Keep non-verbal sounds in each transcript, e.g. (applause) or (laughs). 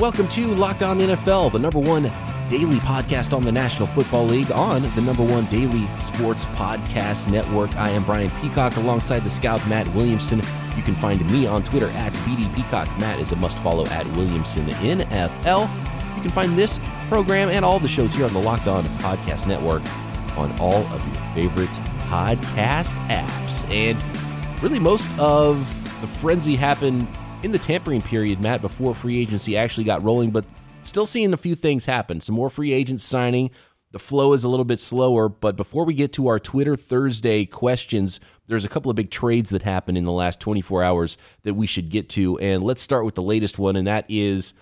Welcome to Locked On NFL, the number one daily podcast on the National Football League on the number one daily sports podcast network. I am Brian Peacock alongside the scout Matt Williamson. You can find me on Twitter at BD Peacock. Matt is a must follow at Williamson NFL. You can find this program and all the shows here on the Locked On Podcast Network on all of your favorite podcast apps. And really, most of the frenzy happened in the tampering period, Matt, before free agency actually got rolling, but still seeing a few things happen. Some more free agents signing. The flow is a little bit slower, but before we get to our Twitter Thursday questions, there's a couple of big trades that happened in the last 24 hours that we should get to. And let's start with the latest one, and that is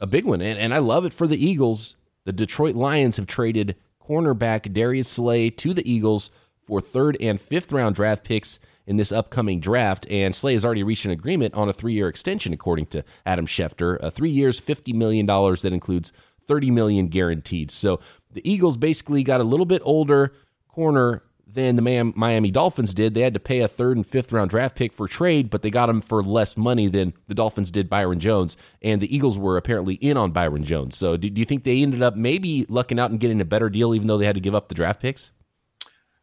a big one. And, and I love it for the Eagles. The Detroit Lions have traded cornerback Darius Slay to the Eagles for third and fifth round draft picks in this upcoming draft. And Slay has already reached an agreement on a three year extension, according to Adam Schefter. Uh, three years, $50 million that includes 30 million guaranteed. So the Eagles basically got a little bit older corner than the Miami Dolphins did. They had to pay a third and fifth round draft pick for trade, but they got him for less money than the Dolphins did Byron Jones. And the Eagles were apparently in on Byron Jones. So do you think they ended up maybe lucking out and getting a better deal, even though they had to give up the draft picks?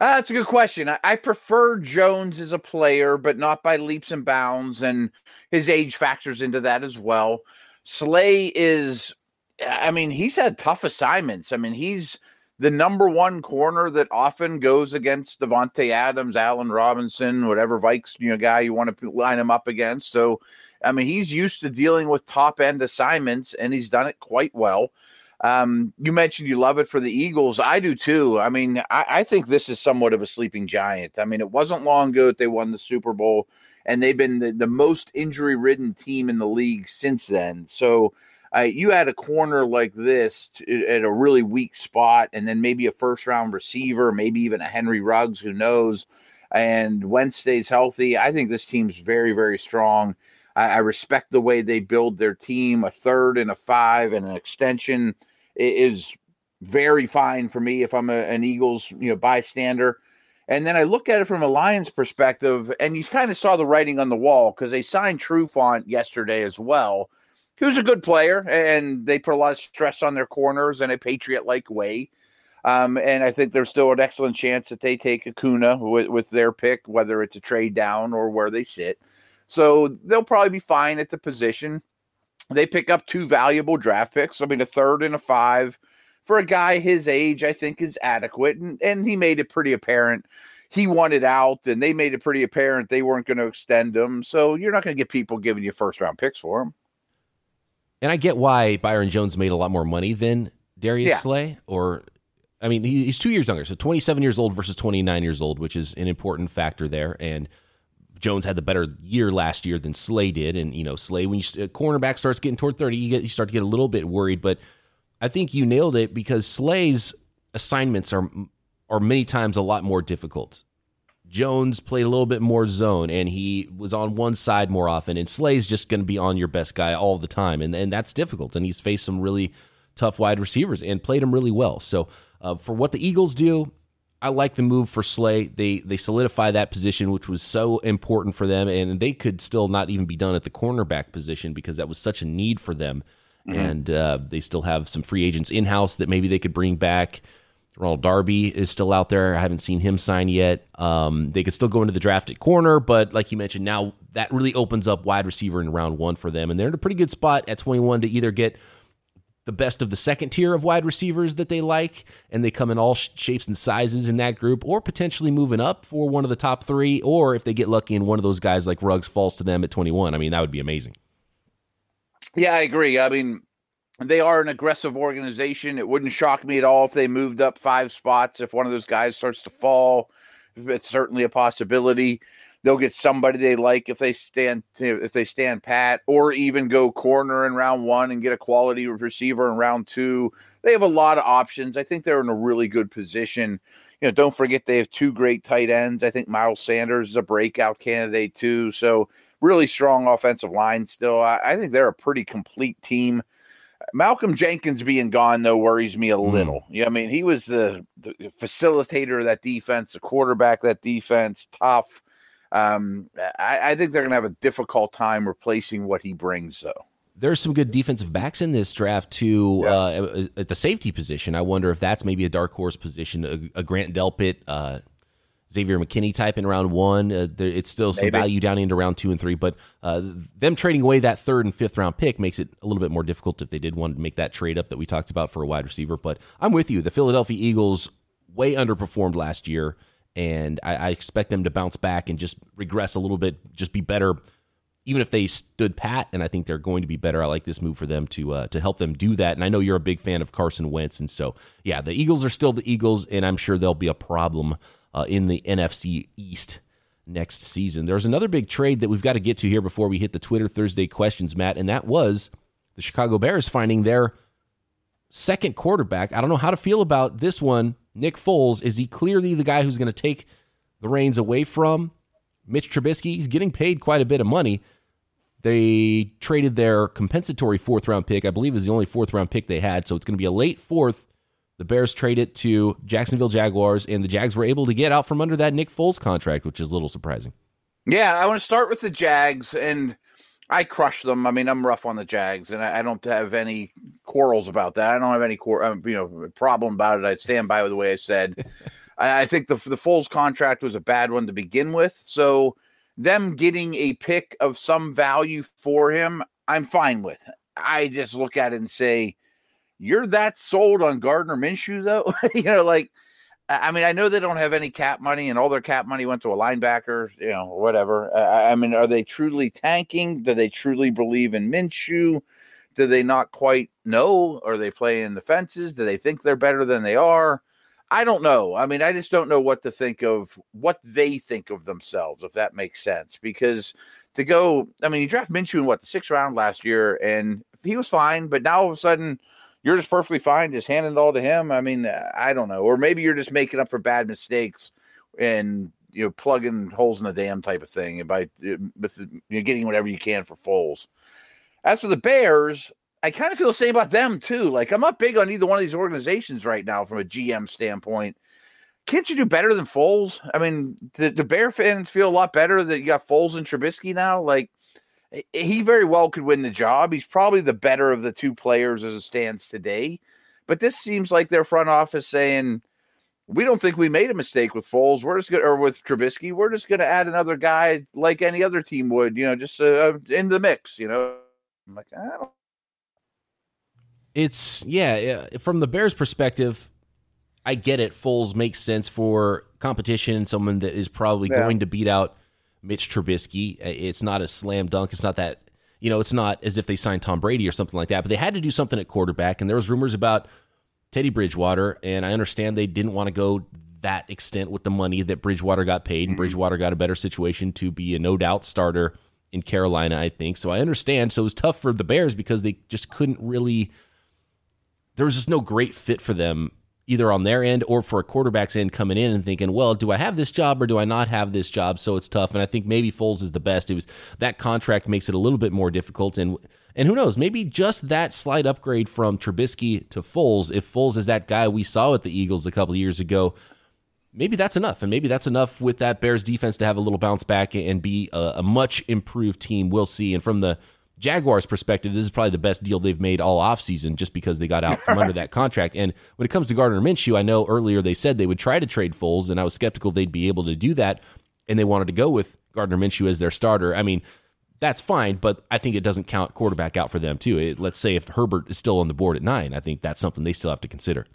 Uh, that's a good question. I, I, prefer Jones as a player, but not by leaps and bounds, and his age factors into that as well. Slay is, I mean, he's had tough assignments. I mean, he's the number one corner that often goes against Davante Adams, Allen Robinson, whatever Vikes you know guy you want to line him up against. So, I mean, he's used to dealing with top end assignments, and he's done it quite well. Um, you mentioned you love it for the Eagles. I do too. I mean, I, I, think this is somewhat of a sleeping giant. I mean, it wasn't long ago that they won the Super Bowl, and they've been the, the most injury ridden team in the league since then. So, uh, you had a corner like this to, at a really weak spot, and then maybe a first round receiver, maybe even a Henry Ruggs, who knows. And Wentz stays healthy. I think this team's very, very strong. I, I respect the way they build their team a third and a five and an extension is very fine for me if I'm a, an Eagles you know bystander. And then I look at it from a Lions perspective, and you kind of saw the writing on the wall because they signed Trufant yesterday as well. Was a good player, and they put a lot of stress on their corners in a Patriot like way. Um, and I think there's still an excellent chance that they take Okudah with, with their pick, whether it's a trade down or where they sit. So they'll probably be fine at the position. They pick up two valuable draft picks. I mean, a third and a five for a guy his age, I think is adequate. And, and he made it pretty apparent he wanted out, and they made it pretty apparent they weren't going to extend him. So you're not going to get people giving you first round picks for him. And I get why Byron Jones made a lot more money than Darius yeah. Slay. Or, I mean, he's two years younger, so 27 years old versus 29 years old, which is an important factor there. And Jones had the better year last year than Slay did, and you know Slay when you cornerback starts getting toward thirty, you get you start to get a little bit worried. But I think you nailed it because Slay's assignments are are many times a lot more difficult. Jones played a little bit more zone, and he was on one side more often. And Slay's just going to be on your best guy all the time, and and that's difficult. And he's faced some really tough wide receivers and played them really well. So uh, for what the Eagles do, I like the move for Slay. They they solidify that position, which was so important for them, and they could still not even be done at the cornerback position because that was such a need for them. Mm-hmm. And uh, they still have some free agents in house that maybe they could bring back. Ronald Darby is still out there. I haven't seen him sign yet. Um, they could still go into the draft at corner, but like you mentioned, now that really opens up wide receiver in round one for them, and they're in a pretty good spot at 21 to either get the best of the second tier of wide receivers that they like, and they come in all shapes and sizes in that group, or potentially moving up for one of the top three, or if they get lucky and one of those guys like Ruggs falls to them at 21. I mean, that would be amazing. Yeah, I agree. I mean, they are an aggressive organization. It wouldn't shock me at all if they moved up five spots. If one of those guys starts to fall, it's certainly a possibility they'll get somebody they like if they stand if they stand pat, or even go corner in round one and get a quality receiver in round two. They have a lot of options. I think they're in a really good position. You know, don't forget they have two great tight ends. I think Miles Sanders is a breakout candidate too. So really strong offensive line still. I, I think they're a pretty complete team. Malcolm Jenkins being gone though worries me a mm. little. Mm. Yeah, I mean he was the, the, facilitator of that defense, the quarterback that defense, tough. Um, I, I think they're going to have a difficult time replacing what he brings, though. There's some good defensive backs in this draft too. Yeah. Uh, at the safety position, I wonder if that's maybe a dark horse position. A, a Grant Delpit, uh, Xavier McKinney type in round one. Uh, there, it's still some maybe. value down into round two and three, but uh, them trading away that third and fifth round pick makes it a little bit more difficult if they did want to make that trade up that we talked about for a wide receiver. But I'm with you. The Philadelphia Eagles way underperformed last year, and I, I expect them to bounce back and just regress a little bit, just be better even if they stood pat, and I think they're going to be better. I like this move for them to uh, to help them do that. And I know you're a big fan of Carson Wentz, and so yeah, the Eagles are still the Eagles, and I'm sure they'll be a problem uh, in the NFC East next season. There's another big trade that we've got to get to here before we hit the Twitter Thursday questions, Matt, and that was the Chicago Bears finding their second quarterback. I don't know how to feel about this one. Nick Foles is he clearly the guy who's going to take the reins away from Mitch Trubisky, he's getting paid quite a bit of money. They traded their compensatory fourth round pick. I believe is the only fourth round pick they had, so it's going to be a late fourth. The Bears trade it to Jacksonville Jaguars, and the Jags were able to get out from under that Nick Foles contract, which is a little surprising. Yeah, I want to start with the Jags, and I crushed them. I mean, I'm rough on the Jags, and I, don't have any quarrels about that. I don't have any cor- um, you know problem about it. I stand by the way I said. (laughs) I, I think the the Foles contract was a bad one to begin with. So them getting a pick of some value for him, I'm fine with. I just look at it and say, "You're that sold on Gardner Minshew, though." (laughs) you know, like, I mean, I know they don't have any cap money, and all their cap money went to a linebacker, you know, whatever. I mean, are they truly tanking? Do they truly believe in Minshew? Do they not quite know? Are they playing the fences? Do they think they're better than they are? I don't know. I mean, I just don't know what to think of what they think of themselves, if that makes sense. Because to go, I mean, you draft Minshew in what the sixth round last year, and he was fine, but now all of a sudden you're just perfectly fine, just handing it all to him. I mean, I don't know, or maybe you're just making up for bad mistakes and you know plugging holes in the dam type of thing by with you know, getting whatever you can for Foles. As for the Bears, I kind of feel the same about them too. Like I'm not big on either one of these organizations right now from a GM standpoint. Can't you do better than Foles? I mean, the, the Bear fans feel a lot better that you got Foles and Trubisky now. Like he very well could win the job. He's probably the better of the two players as it stands today. But this seems like their front office saying, "We don't think we made a mistake with Foles. We're just going or with Trubisky. We're just going to add another guy like any other team would. You know, just uh, in the mix. You know." I'm like, I don't it's yeah, from the Bears' perspective, I get it. Foles makes sense for competition, someone that is probably yeah. going to beat out Mitch Trubisky. It's not a slam dunk. It's not that you know. It's not as if they signed Tom Brady or something like that. But they had to do something at quarterback, and there was rumors about Teddy Bridgewater, and I understand they didn't want to go that extent with the money that Bridgewater got paid, and mm-hmm. Bridgewater got a better situation to be a no doubt starter in Carolina. I think so. I understand. So it was tough for the Bears because they just couldn't really there was just no great fit for them either on their end or for a quarterback's end coming in and thinking, well, do I have this job or do I not have this job? So it's tough. And I think maybe Foles is the best. It was that contract makes it a little bit more difficult. And and who knows, maybe just that slight upgrade from Trubisky to Foles, if Foles is that guy we saw with the Eagles a couple years ago, maybe that's enough. And maybe that's enough with that Bears defense to have a little bounce back and be a, a much improved team. We'll see. And from the Jaguars' perspective, this is probably the best deal they've made all offseason just because they got out from under that contract. And when it comes to Gardner Minshew, I know earlier they said they would try to trade Foles, and I was skeptical they'd be able to do that. And they wanted to go with Gardner Minshew as their starter. I mean, that's fine, but I think it doesn't count quarterback out for them, too. It, let's say if Herbert is still on the board at nine, I think that's something they still have to consider.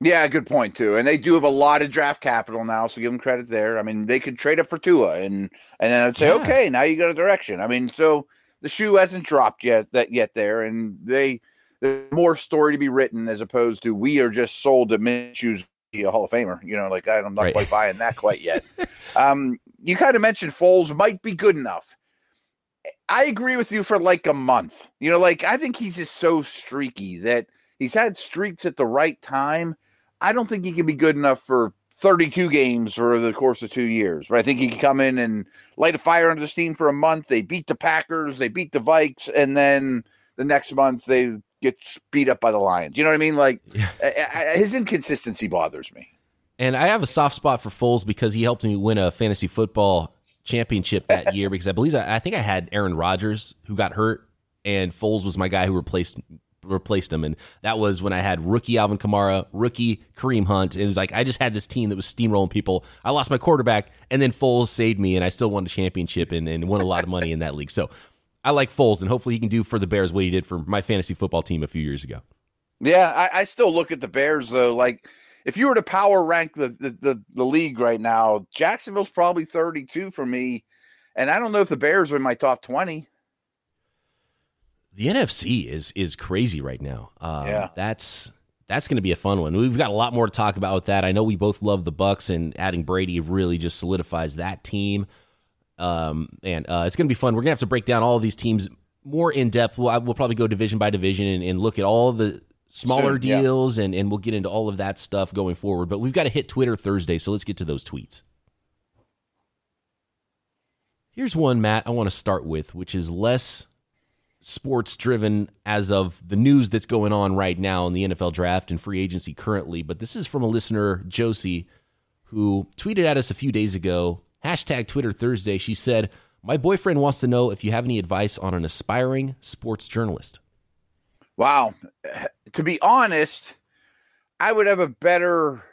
Yeah, good point too. And they do have a lot of draft capital now, so give them credit there. I mean, they could trade up for Tua, and and then I'd say, yeah. okay, now you got a direction. I mean, so the shoe hasn't dropped yet that yet there, and they there's more story to be written as opposed to we are just sold to Minshew's a Hall of Famer. You know, like I'm not right. quite buying that quite yet. (laughs) um, you kind of mentioned Foles might be good enough. I agree with you for like a month. You know, like I think he's just so streaky that he's had streaks at the right time. I don't think he can be good enough for 32 games for the course of two years. But I think he can come in and light a fire under the steam for a month. They beat the Packers, they beat the Vikes, and then the next month they get beat up by the Lions. You know what I mean? Like yeah. I, I, his inconsistency bothers me. And I have a soft spot for Foles because he helped me win a fantasy football championship that (laughs) year because I believe I, I think I had Aaron Rodgers who got hurt and Foles was my guy who replaced replaced him. And that was when I had rookie Alvin Kamara, rookie Kareem Hunt. It was like I just had this team that was steamrolling people. I lost my quarterback, and then Foles saved me, and I still won the championship and, and won a lot of money in that league. So I like Foles, and hopefully he can do for the Bears what he did for my fantasy football team a few years ago. Yeah, I, I still look at the Bears though. Like if you were to power rank the, the the, the league right now, Jacksonville's probably 32 for me. And I don't know if the Bears are in my top 20 the NFC is is crazy right now. Um, yeah, that's that's going to be a fun one. We've got a lot more to talk about with that. I know we both love the Bucks, and adding Brady really just solidifies that team. Um, and uh, it's going to be fun. We're going to have to break down all of these teams more in depth. We'll, we'll probably go division by division and, and look at all the smaller Soon, deals, yeah. and and we'll get into all of that stuff going forward. But we've got to hit Twitter Thursday, so let's get to those tweets. Here's one, Matt, I want to start with, which is less sports driven as of the news that's going on right now in the NFL draft and free agency currently. But this is from a listener, Josie, who tweeted at us a few days ago. Hashtag Twitter Thursday. She said, My boyfriend wants to know if you have any advice on an aspiring sports journalist. Wow. To be honest, I would have a better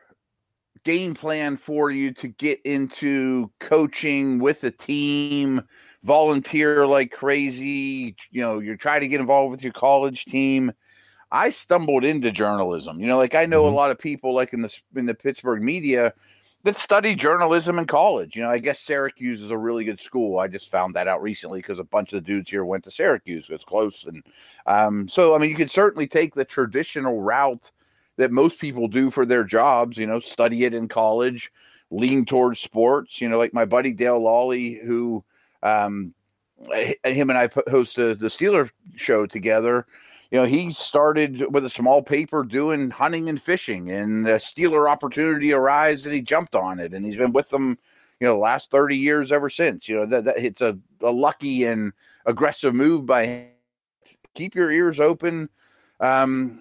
game plan for you to get into coaching with a team, volunteer like crazy, you know, you're trying to get involved with your college team. I stumbled into journalism. You know, like I know mm-hmm. a lot of people like in the in the Pittsburgh media that study journalism in college. You know, I guess Syracuse is a really good school. I just found that out recently because a bunch of the dudes here went to Syracuse. It's close, and um, so I mean, you could certainly take the traditional route that most people do for their jobs, you know, study it in college, lean towards sports, you know, like my buddy Dale Lolley, who um, him and I host a, the Steeler show together. You know, he started with a small paper doing hunting and fishing, and the Steeler opportunity arose, and he jumped on it, and he's been with them, you know, the last thirty years ever since. You know, that, that it's a, a lucky and aggressive move by him. Keep your ears open. Um,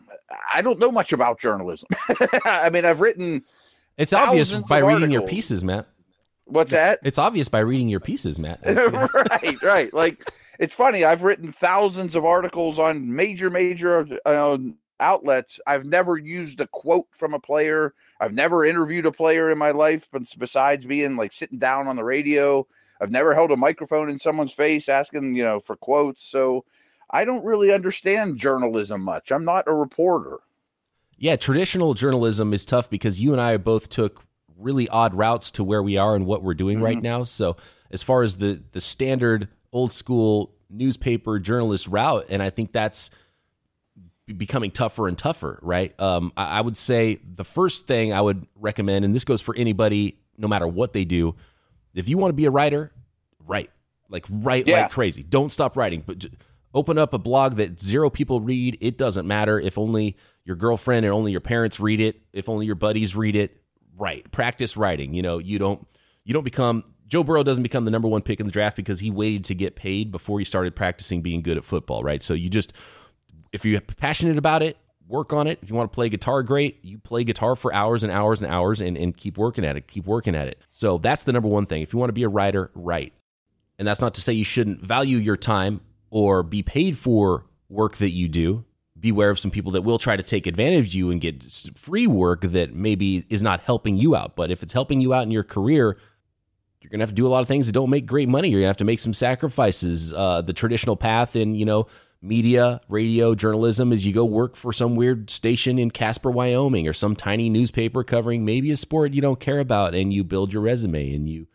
I don't know much about journalism. (laughs) I mean, I've written. It's obvious by reading your pieces, Matt. What's that? It's obvious by reading your pieces, Matt. (laughs) right, right. Like it's funny. I've written thousands of articles on major, major uh, outlets. I've never used a quote from a player. I've never interviewed a player in my life, but besides being like sitting down on the radio, I've never held a microphone in someone's face asking, you know, for quotes. So I don't really understand journalism much. I'm not a reporter. Yeah, traditional journalism is tough because you and I both took really odd routes to where we are and what we're doing mm-hmm. right now. So, as far as the the standard old school newspaper journalist route, and I think that's becoming tougher and tougher, right? Um, I, I would say the first thing I would recommend, and this goes for anybody, no matter what they do, if you want to be a writer, write like write yeah. like crazy. Don't stop writing, but open up a blog that zero people read. It doesn't matter if only your girlfriend and only your parents read it, if only your buddies read it. Right. Practice writing. You know, you don't you don't become Joe Burrow doesn't become the number one pick in the draft because he waited to get paid before he started practicing being good at football, right? So you just if you're passionate about it, work on it. If you want to play guitar, great. You play guitar for hours and hours and hours and, and keep working at it. Keep working at it. So that's the number one thing. If you want to be a writer, write. And that's not to say you shouldn't value your time or be paid for work that you do. Beware of some people that will try to take advantage of you and get free work that maybe is not helping you out. But if it's helping you out in your career, you're gonna have to do a lot of things that don't make great money. You're gonna have to make some sacrifices. Uh, the traditional path in you know media, radio, journalism is you go work for some weird station in Casper, Wyoming, or some tiny newspaper covering maybe a sport you don't care about, and you build your resume and you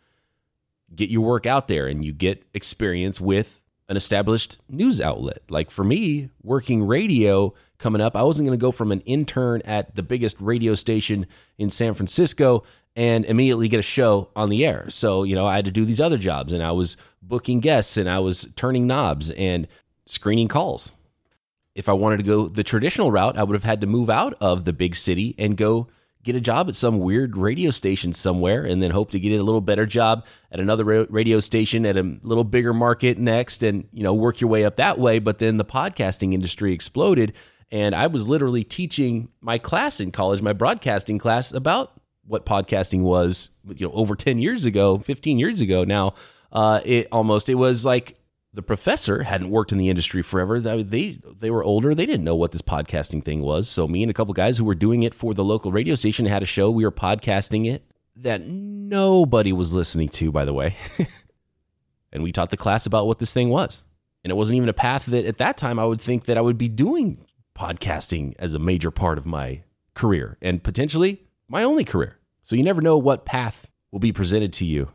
get your work out there and you get experience with an established news outlet. Like for me, working radio coming up, I wasn't going to go from an intern at the biggest radio station in San Francisco and immediately get a show on the air. So, you know, I had to do these other jobs and I was booking guests and I was turning knobs and screening calls. If I wanted to go the traditional route, I would have had to move out of the big city and go get a job at some weird radio station somewhere and then hope to get a little better job at another radio station at a little bigger market next and you know work your way up that way. But then the podcasting industry exploded and I was literally teaching my class in college my broadcasting class about what podcasting was you know over 10 years ago 15 years ago now. Uh, it almost it was like the professor hadn't worked in the industry forever. They they were older. They didn't know what this podcasting thing was. So me and a couple guys who were doing it for the local radio station had a show. We were podcasting it that nobody was listening to, by the way. (laughs) and we taught the class about what this thing was. And it wasn't even a path that at that time I would think that I would be doing podcasting as a major part of my career and potentially my only career. So you never know what path will be presented to you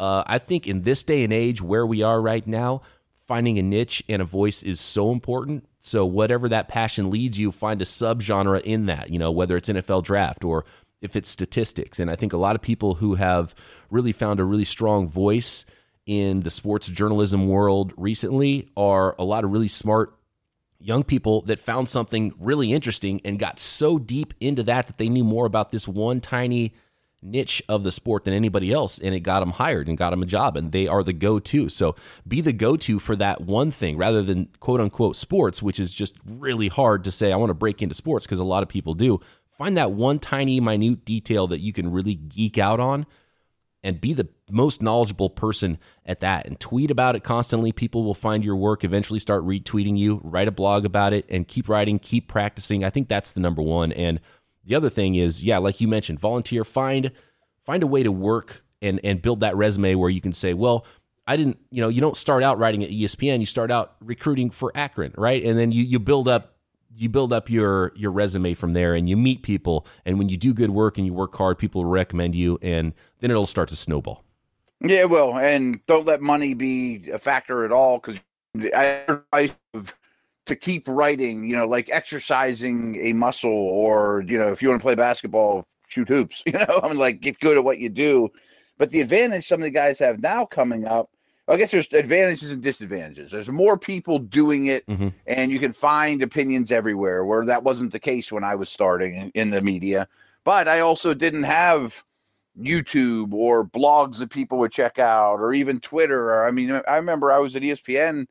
uh, I think in this day and age where we are right now, finding a niche and a voice is so important. So whatever that passion leads you, find a subgenre in that. You know, whether it's NFL draft or if it's statistics. And I think a lot of people who have really found a really strong voice in the sports journalism world recently are a lot of really smart young people that found something really interesting and got so deep into that that they knew more about this one tiny niche of the sport than anybody else and it got them hired and got them a job and they are the go-to. So be the go-to for that one thing rather than quote unquote sports which is just really hard to say i want to break into sports because a lot of people do. Find that one tiny minute detail that you can really geek out on and be the most knowledgeable person at that and tweet about it constantly. People will find your work eventually start retweeting you write a blog about it and keep writing keep practicing. I think that's the number one and the other thing is, yeah, like you mentioned, volunteer, find find a way to work and and build that resume where you can say, well, I didn't, you know, you don't start out writing at ESPN, you start out recruiting for Akron, right? And then you you build up you build up your your resume from there and you meet people and when you do good work and you work hard, people will recommend you and then it'll start to snowball. Yeah, well, and don't let money be a factor at all because I, I to keep writing, you know, like exercising a muscle or, you know, if you want to play basketball, shoot hoops, (laughs) you know, I mean, like get good at what you do. But the advantage some of the guys have now coming up, I guess there's advantages and disadvantages. There's more people doing it, mm-hmm. and you can find opinions everywhere where that wasn't the case when I was starting in, in the media. But I also didn't have YouTube or blogs that people would check out or even Twitter. Or, I mean, I remember I was at ESPN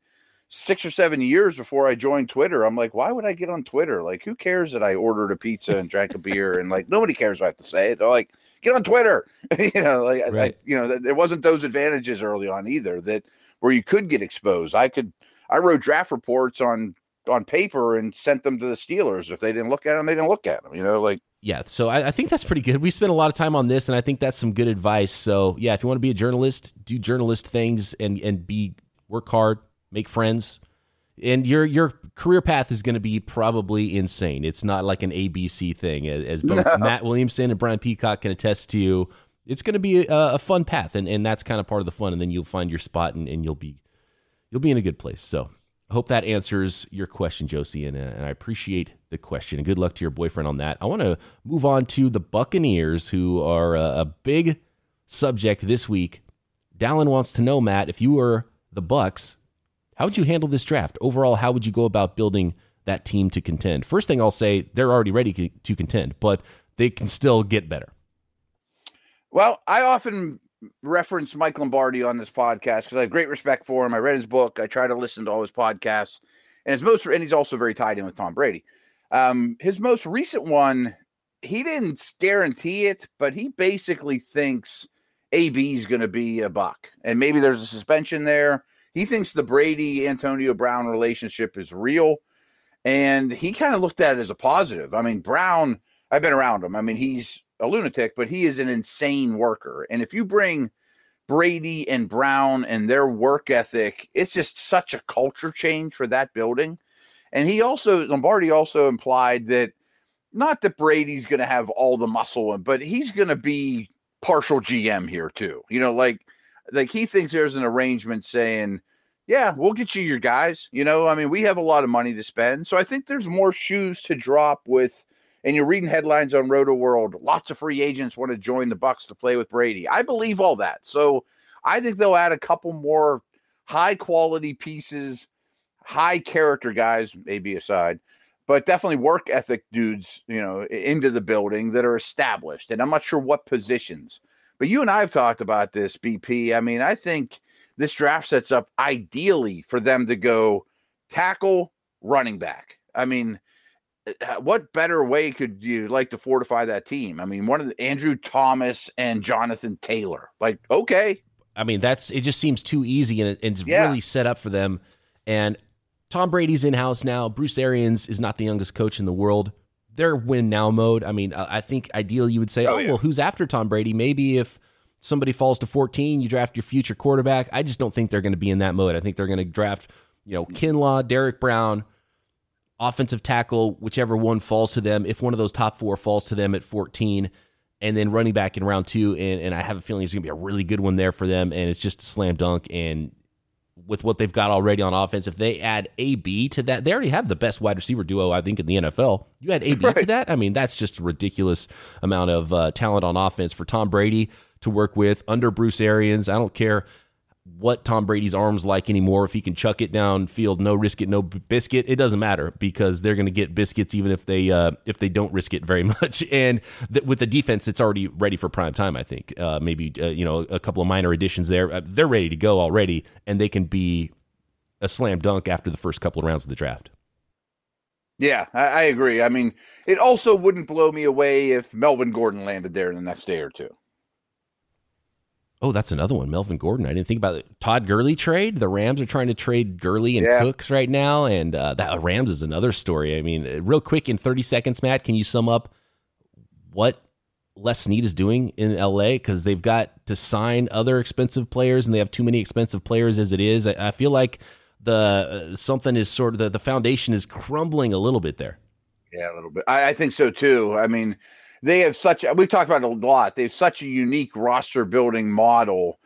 six or seven years before I joined Twitter. I'm like, why would I get on Twitter? Like, who cares that I ordered a pizza and drank a beer and like nobody cares what I have to say. They're like, get on Twitter. (laughs) you know, like right. I, you know, there wasn't those advantages early on either that where you could get exposed. I could I wrote draft reports on on paper and sent them to the Steelers. If they didn't look at them, they didn't look at them. You know, like yeah. So I, I think that's pretty good. We spent a lot of time on this, and I think that's some good advice. So yeah, if you want to be a journalist, do journalist things and and be work hard, make friends, and your your career path is going to be probably insane. It's not like an ABC thing, as both no. Matt Williamson and Brian Peacock can attest to. You, it's going to be a, a, fun path, and, and that's kind of part of the fun. And then you'll find your spot, and, and you'll be you'll be in a good place. So I hope that answers your question, Josie, and, uh, and I appreciate the question. And good luck to your boyfriend on that. I want to move on to the Buccaneers, who are a, a big subject this week. Dallin wants to know, Matt, if you were the Bucks, how would you handle this draft? Overall, how would you go about building that team to contend? First thing I'll say, they're already ready to contend, but they can still get better. Well, I often reference Mike Lombardi on this podcast because I have great respect for him. I read his book. I try to listen to all his podcasts, and his most and he's also very tied in with Tom Brady. Um, his most recent one, he didn't guarantee it, but he basically thinks AB is going to be a buck, and maybe there's a suspension there. He thinks the Brady Antonio Brown relationship is real. And he kind of looked at it as a positive. I mean, Brown, I've been around him. I mean, he's a lunatic, but he is an insane worker. And if you bring Brady and Brown and their work ethic, it's just such a culture change for that building. And he also, Lombardi also implied that not that Brady's going to have all the muscle, but he's going to be partial GM here too. You know, like like he thinks there's an arrangement saying, yeah, we'll get you your guys. You know, I mean, we have a lot of money to spend. So I think there's more shoes to drop with and you're reading headlines on Rotoworld, lots of free agents want to join the Bucks to play with Brady. I believe all that. So I think they'll add a couple more high quality pieces, high character guys, maybe aside, but definitely work ethic dudes, you know, into the building that are established. And I'm not sure what positions. But you and I have talked about this, BP. I mean, I think this draft sets up ideally for them to go tackle, running back. I mean, uh, what better way could you like to fortify that team? I mean, one of the Andrew Thomas and Jonathan Taylor. Like, okay. I mean, that's it. Just seems too easy, and, it, it's Yeah. really set up for them. And Tom Brady's in house now. Bruce Arians is not the youngest coach in the world. They're win now mode. I mean, I I think ideally you would say, Oh, oh, yeah. well, who's after Tom Brady? Maybe if somebody falls to 14, you draft your future quarterback. I just don't think they're going to be in that mode. I think they're going to draft, you know, Kinlaw, Derrick Brown, offensive tackle, whichever one falls to them. If one of those top four falls to them at 14, and then running back in round two, and, and I have a feeling it's going to be a really good one there for them, and it's just a slam dunk. And with what they've got already on offense, if they add AB to that, they already have the best wide receiver duo, I think, in the NFL. You add AB (laughs) to that, I mean, that's just a ridiculous amount of uh, talent on offense for Tom Brady to work with under Bruce Arians. I don't care what Tom Brady's arms like anymore. If he can chuck it downfield, no risk it, no biscuit, it doesn't matter because they're going to get biscuits even if they uh, if they don't risk it very (laughs) much. And th- with the defense, it's already ready for prime time. I think uh, maybe uh, you know a couple of minor additions there. Uh, they're ready to go already, and they can be a slam dunk after the first couple of rounds of the draft. Yeah, I, I agree. I mean, it also wouldn't blow me away if Melvin Gordon landed there in the next day or two. Oh, that's another one. Melvin Gordon. I didn't think about it. Todd Gurley trade. The Rams are trying to trade Gurley and Yeah. Cooks right now, and uh, that Rams is another story. I mean, uh, real quick in thirty seconds, Matt, can you sum up what Les Snead is doing in LA? Because they've got to sign other expensive players, and they have too many expensive players as it is. I, I feel like the uh, something is sort of the, the foundation is crumbling a little bit there. Yeah, a little bit. I, I think so too. I mean, they have such. We've talked about it a lot. They have such a unique roster building model,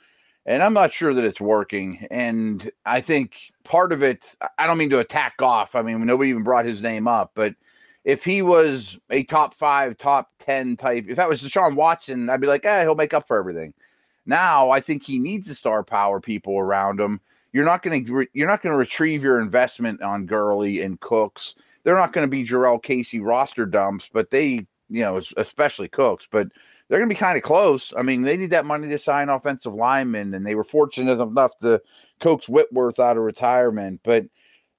and I'm not sure that it's working. And I think part of it. I don't mean to attack Goff. I mean, nobody even brought his name up, but if he was a top five, top ten type, if that was Deshaun Watson, I'd be like, eh, he'll make up for everything. Now I think he needs the star power people around him. You're not going to you're not going to retrieve your investment on Gurley and Cooks. They're not going to be Jurrell Casey roster dumps, but they, you know, especially Cooks, but they're going to be kind of close. I mean, they need that money to sign offensive linemen, and they were fortunate enough to coax Whitworth out of retirement, but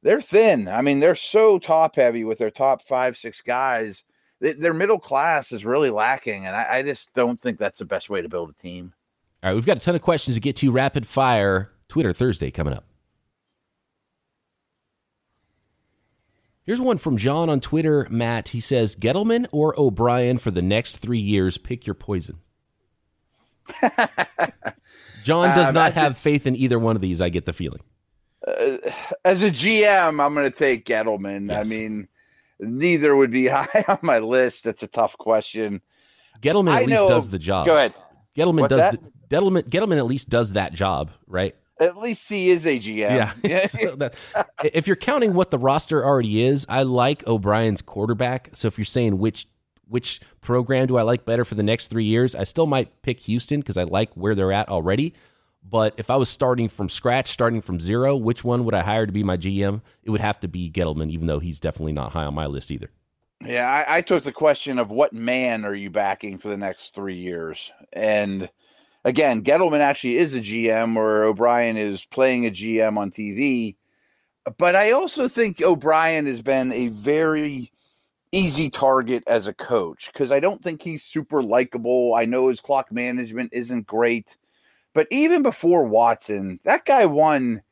they're thin. I mean, they're so top heavy with their top five, six guys. Th- Their middle class is really lacking, and I, I just don't think that's the best way to build a team. All right, we've got a ton of questions to get to. Rapid fire Twitter Thursday coming up. Here's one from John on Twitter, Matt. He says, Gettleman or O'Brien for the next three years, pick your poison. (laughs) John does Um, not have faith in either one of these, I get the feeling. Uh, as a GM, I'm going to take Gettleman. Yes. I mean, neither would be (laughs) high on my list. That's a tough question. Gettleman at I least know- does the job. Go ahead. Gettleman What's does that? the, Gettleman, Gettleman at least does that job, right? At least he is a GM. Yeah. (laughs) So that- if you're counting what the roster already is, I like O'Brien's quarterback. So if you're saying which which program do I like better for the next three years, I still might pick Houston because I like where they're at already. But if I was starting from scratch, starting from zero, which one would I hire to be my GM? It would have to be Gettleman, even though he's definitely not high on my list either. Yeah, I, I took the question of what man are you backing for the next three years? And again, Gettleman actually is a GM, or O'Brien is playing a GM on TV. But I also think O'Brien has been a very easy target as a coach because I don't think he's super likable. I know his clock management isn't great. But even before Watson, that guy won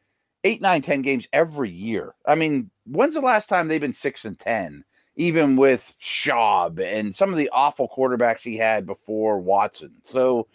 eight, nine, ten games every year. I mean, when's the last time they've been six and ten? even with Schaub and some of the awful quarterbacks he had before Watson. So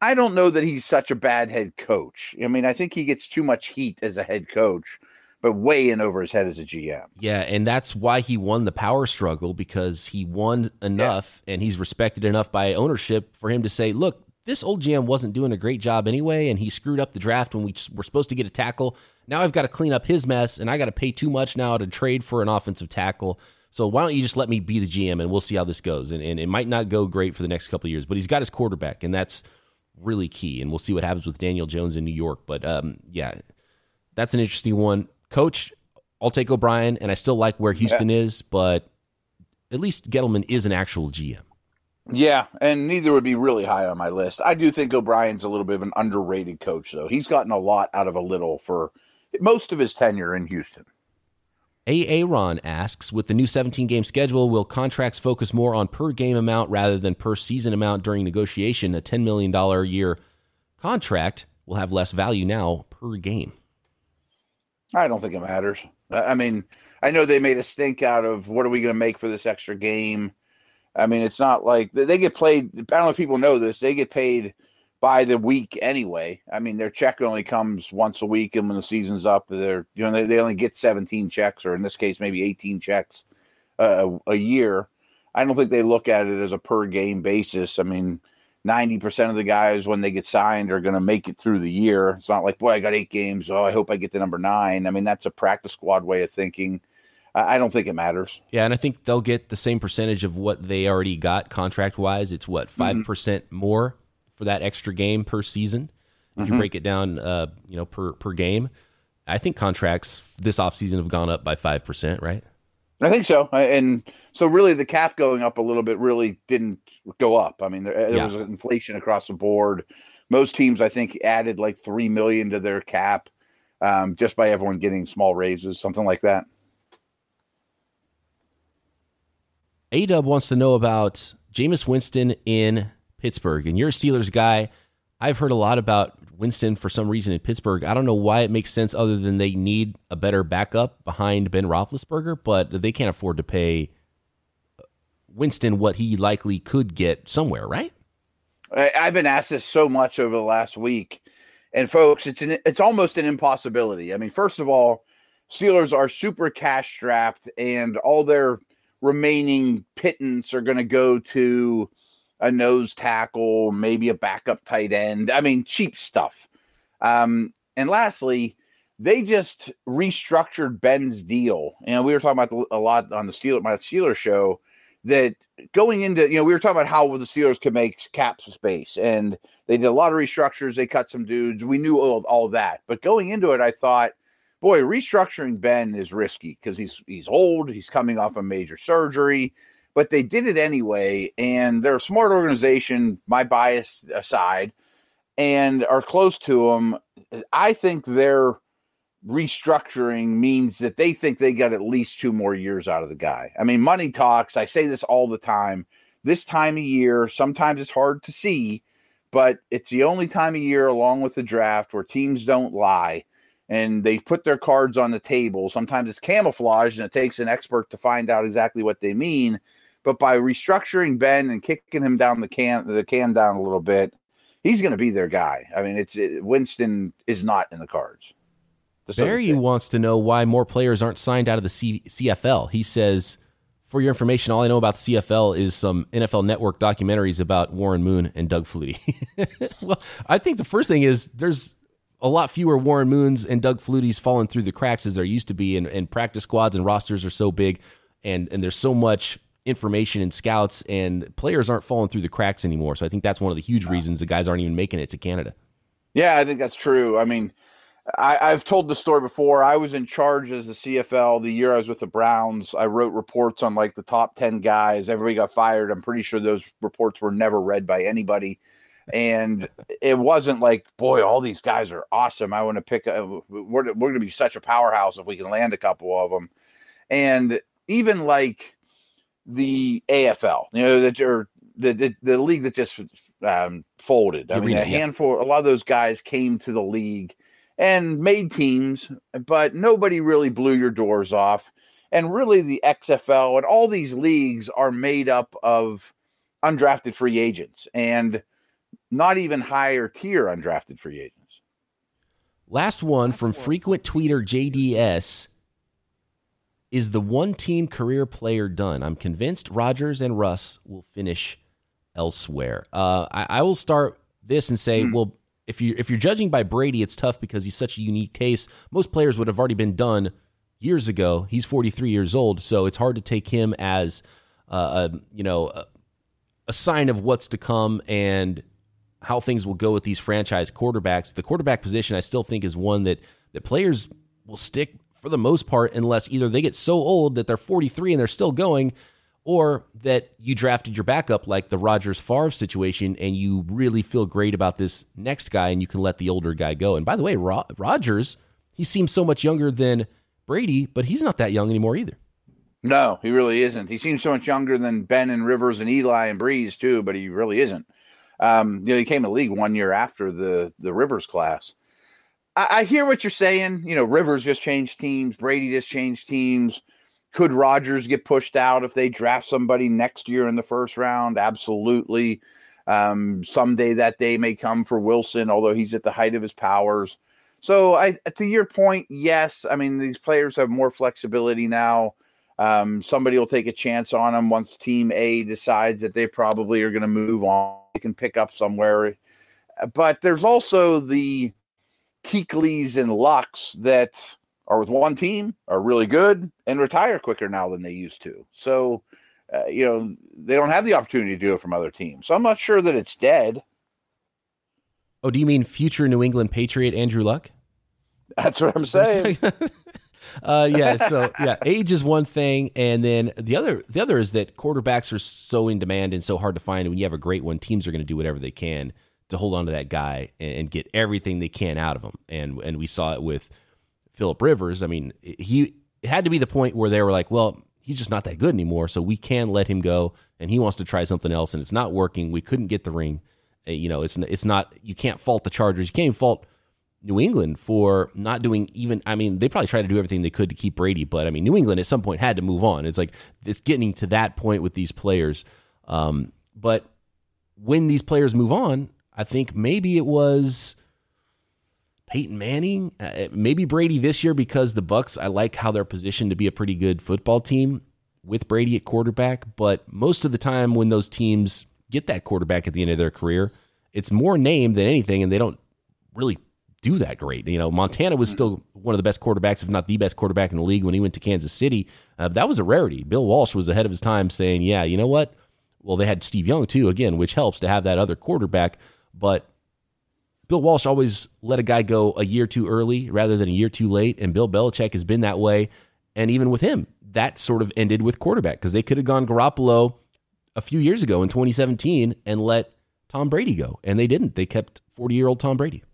I don't know that he's such a bad head coach. I mean, I think he gets too much heat as a head coach, but way in over his head as a GM. Yeah, and that's why he won the power struggle because he won enough and he's respected enough by ownership for him to say, look, this old GM wasn't doing a great job anyway, and he screwed up the draft when we were supposed to get a tackle. Now I've got to clean up his mess, and I got to pay too much now to trade for an offensive tackle. So why don't you just let me be the GM and we'll see how this goes? And, and it might not go great for the next couple of years, but he's got his quarterback, and that's really key. And we'll see what happens with Daniel Jones in New York. But um, yeah, that's an interesting one. Coach, I'll take O'Brien, and I still like where Houston is, but at least Gettleman is an actual GM. Yeah, and neither would be really high on my list. I do think O'Brien's a little bit of an underrated coach, though. He's gotten a lot out of a little for most of his tenure in Houston. Aaron asks, with the new 17 game schedule, will contracts focus more on per game amount rather than per season amount during negotiation? A $10 million a year contract will have less value now per game. I don't think it matters. I mean, I know they made a stink out of what are we going to make for this extra game. I mean, it's not like they get played. I don't know if people know this. They get paid by the week anyway. I mean, their check only comes once a week, and when the season's up, they're you know they, they only get 17 checks, or in this case, maybe 18 checks uh, a year. I don't think they look at it as a per game basis. I mean, 90% of the guys when they get signed are going to make it through the year. It's not like, boy, I got eight games. Oh, I hope I get to number nine. I mean, that's a practice squad way of thinking. I don't think it matters. Yeah, and I think they'll get the same percentage of what they already got contract wise. It's what 5% mm-hmm. percent more for that extra game per season. If mm-hmm. you break it down, uh, you know, per per game, I think contracts this offseason have gone up by five percent, right? I think so, and so really the cap going up a little bit really didn't go up. I mean, there, there yeah. was inflation across the board. Most teams, I think, added like three million to their cap um, just by everyone getting small raises, something like that. Adub wants to know about Jameis Winston in Pittsburgh. And you're a Steelers guy. I've heard a lot about Winston for some reason in Pittsburgh. I don't know why it makes sense other than they need a better backup behind Ben Roethlisberger, but they can't afford to pay Winston what he likely could get somewhere, right? I've been asked this so much over the last week, and folks, it's an it's almost an impossibility. I mean, first of all, Steelers are super cash strapped, and all their remaining pittance are going to go to a nose tackle, maybe a backup tight end. I mean, cheap stuff. Um, and lastly, they just restructured Ben's deal. And we were talking about a lot on the Steelers, my Steelers show that going into, you know, we were talking about how the Steelers could make cap space and they did a lot of restructures. They cut some dudes. We knew all, all that. But going into it, I thought, boy, restructuring Ben is risky because he's he's old. He's coming off a major surgery but they did it anyway. And they're a smart organization, my bias aside, and are close to them. I think their restructuring means that they think they got at least two more years out of the guy. I mean, money talks. I say this all the time. This time of year, sometimes it's hard to see, but it's the only time of year, along with the draft, where teams don't lie and they put their cards on the table. Sometimes it's camouflage, and it takes an expert to find out exactly what they mean. But by restructuring Ben and kicking him down the can the can down a little bit, he's going to be their guy. I mean, it's it, Winston is not in the cards. Barry wants to know why more players aren't signed out of the C- CFL. He says, "For your information, all I know about the CFL is some NFL Network documentaries about Warren Moon and Doug Flutie." (laughs) well, I think the first thing is there's a lot fewer Warren Moons and Doug Flutie's falling through the cracks as there used to be, and, and practice squads and rosters are so big, and and there's so much information and scouts and players aren't falling through the cracks anymore. So I think that's one of the huge reasons the guys aren't even making it to Canada. Yeah, I think that's true. I mean, I, have told the story before. I was in charge as the CFL the year I was with the Browns. I wrote reports on like the top 10 guys. Everybody got fired. I'm pretty sure those reports were never read by anybody. And it wasn't like, boy, all these guys are awesome. I want to pick, a, we're, we're going to be such a powerhouse if we can land a couple of them. And even like, the AFL, you know, that are the, the, the league that just um, folded. I the mean, arena, a handful, yeah. a lot of those guys came to the league and made teams, but nobody really blew your doors off. And really, the XFL and all these leagues are made up of undrafted free agents and not even higher tier undrafted free agents. Last one from frequent tweeter JDS is the one team career player done? I'm convinced Rodgers and Russ will finish elsewhere. Uh, I, I, will start this and say, mm. well, if you if you're judging by Brady, it's tough because he's such a unique case. Most players would have already been done years ago. He's 43 years old, so it's hard to take him as uh, a you know a, a sign of what's to come and how things will go with these franchise quarterbacks. The quarterback position, I still think, is one that that players will stick for the most part, unless either they get so old that they're 43 and they're still going, or that you drafted your backup like the Rodgers Favre situation and you really feel great about this next guy and you can let the older guy go. And by the way, Ro- Rodgers, he seems so much younger than Brady, but he's not that young anymore either. No, he really isn't. He seems so much younger than Ben and Rivers and Eli and Brees too, but he really isn't. Um, you know, he came to league one year after the the Rivers class. I, I hear what you're saying. You know, Rivers just changed teams. Brady just changed teams. Could Rodgers get pushed out if they draft somebody next year in the first round? Absolutely. Um, someday that day may come for Wilson, although he's at the height of his powers. So, I to your point, yes. I mean, these players have more flexibility now. Um, somebody will take a chance on them once Team A decides that they probably are going to move on. They can pick up somewhere, but there's also the Kuechly's and Lucks that are with one team are really good and retire quicker now than they used to. So, uh, you know, they don't have the opportunity to do it from other teams. So I'm not sure that it's dead. Oh, do you mean future New England Patriot Andrew Luck? That's what I'm (laughs) saying. (laughs) uh, yeah. So yeah, age is one thing, and then the other the other is that quarterbacks are so in demand and so hard to find. When you have a great one, teams are going to do whatever they can to hold on to that guy and, get everything they can out of him. And and we saw it with Philip Rivers. I mean, he it had to be the point where they were like, well, he's just not that good anymore, so we can let him go, and he wants to try something else, and it's not working. We couldn't get the ring. You know, it's it's not. You can't fault the Chargers. You can't even fault New England for not doing even. I mean, they probably tried to do everything they could to keep Brady, but I mean, New England at some point had to move on. It's like it's getting to that point with these players. Um, but when these players move on, I think maybe it was Peyton Manning, uh, maybe Brady this year because the Bucs. I like how they're positioned to be a pretty good football team with Brady at quarterback. But most of the time, when those teams get that quarterback at the end of their career, it's more name than anything, and they don't really do that great. You know, Montana was still one of the best quarterbacks, if not the best quarterback in the league when he went to Kansas City. Uh, that was a rarity. Bill Walsh was ahead of his time, saying, "Yeah, you know what? Well, they had Steve Young too, again, which helps to have that other quarterback, but." Bill Walsh always let a guy go a year too early rather than a year too late, and Bill Belichick has been that way. And even with him, that sort of ended with quarterback because they could have gone Garoppolo a few years ago in 2017 and let Tom Brady go, and they didn't. They kept 40 year old Tom Brady.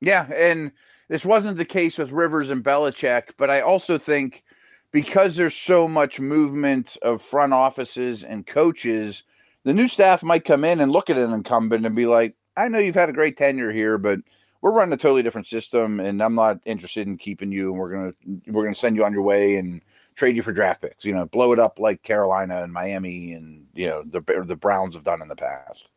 Yeah, and this wasn't the case with Rivers and Belichick, but I also think because there's so much movement of front offices and coaches, the new staff might come in and look at an incumbent and be like, I know you've had a great tenure here, but we're running a totally different system and I'm not interested in keeping you and we're gonna we're gonna send you on your way and trade you for draft picks, you know, blow it up like Carolina and Miami and you know the the Browns have done in the past.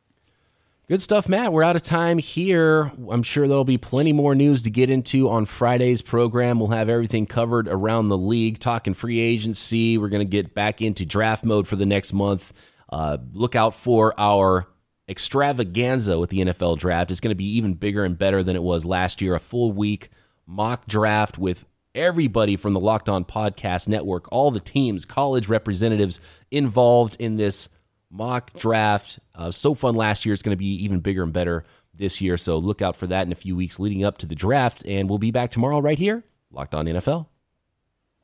Good stuff, Matt. We're out of time here. I'm sure there'll be plenty more news to get into on Friday's program. We'll have everything covered around the league, talking free agency. We're going to get back into draft mode for the next month. Uh, look out for our extravaganza with the NFL draft. It's going to be even bigger and better than it was last year. A full week mock draft with everybody from the Locked On Podcast Network, all the teams, college representatives involved in this mock draft. Uh, so fun last year. It's going to be even bigger and better this year. So look out for that in a few weeks leading up to the draft. And we'll be back tomorrow right here, Locked On NFL.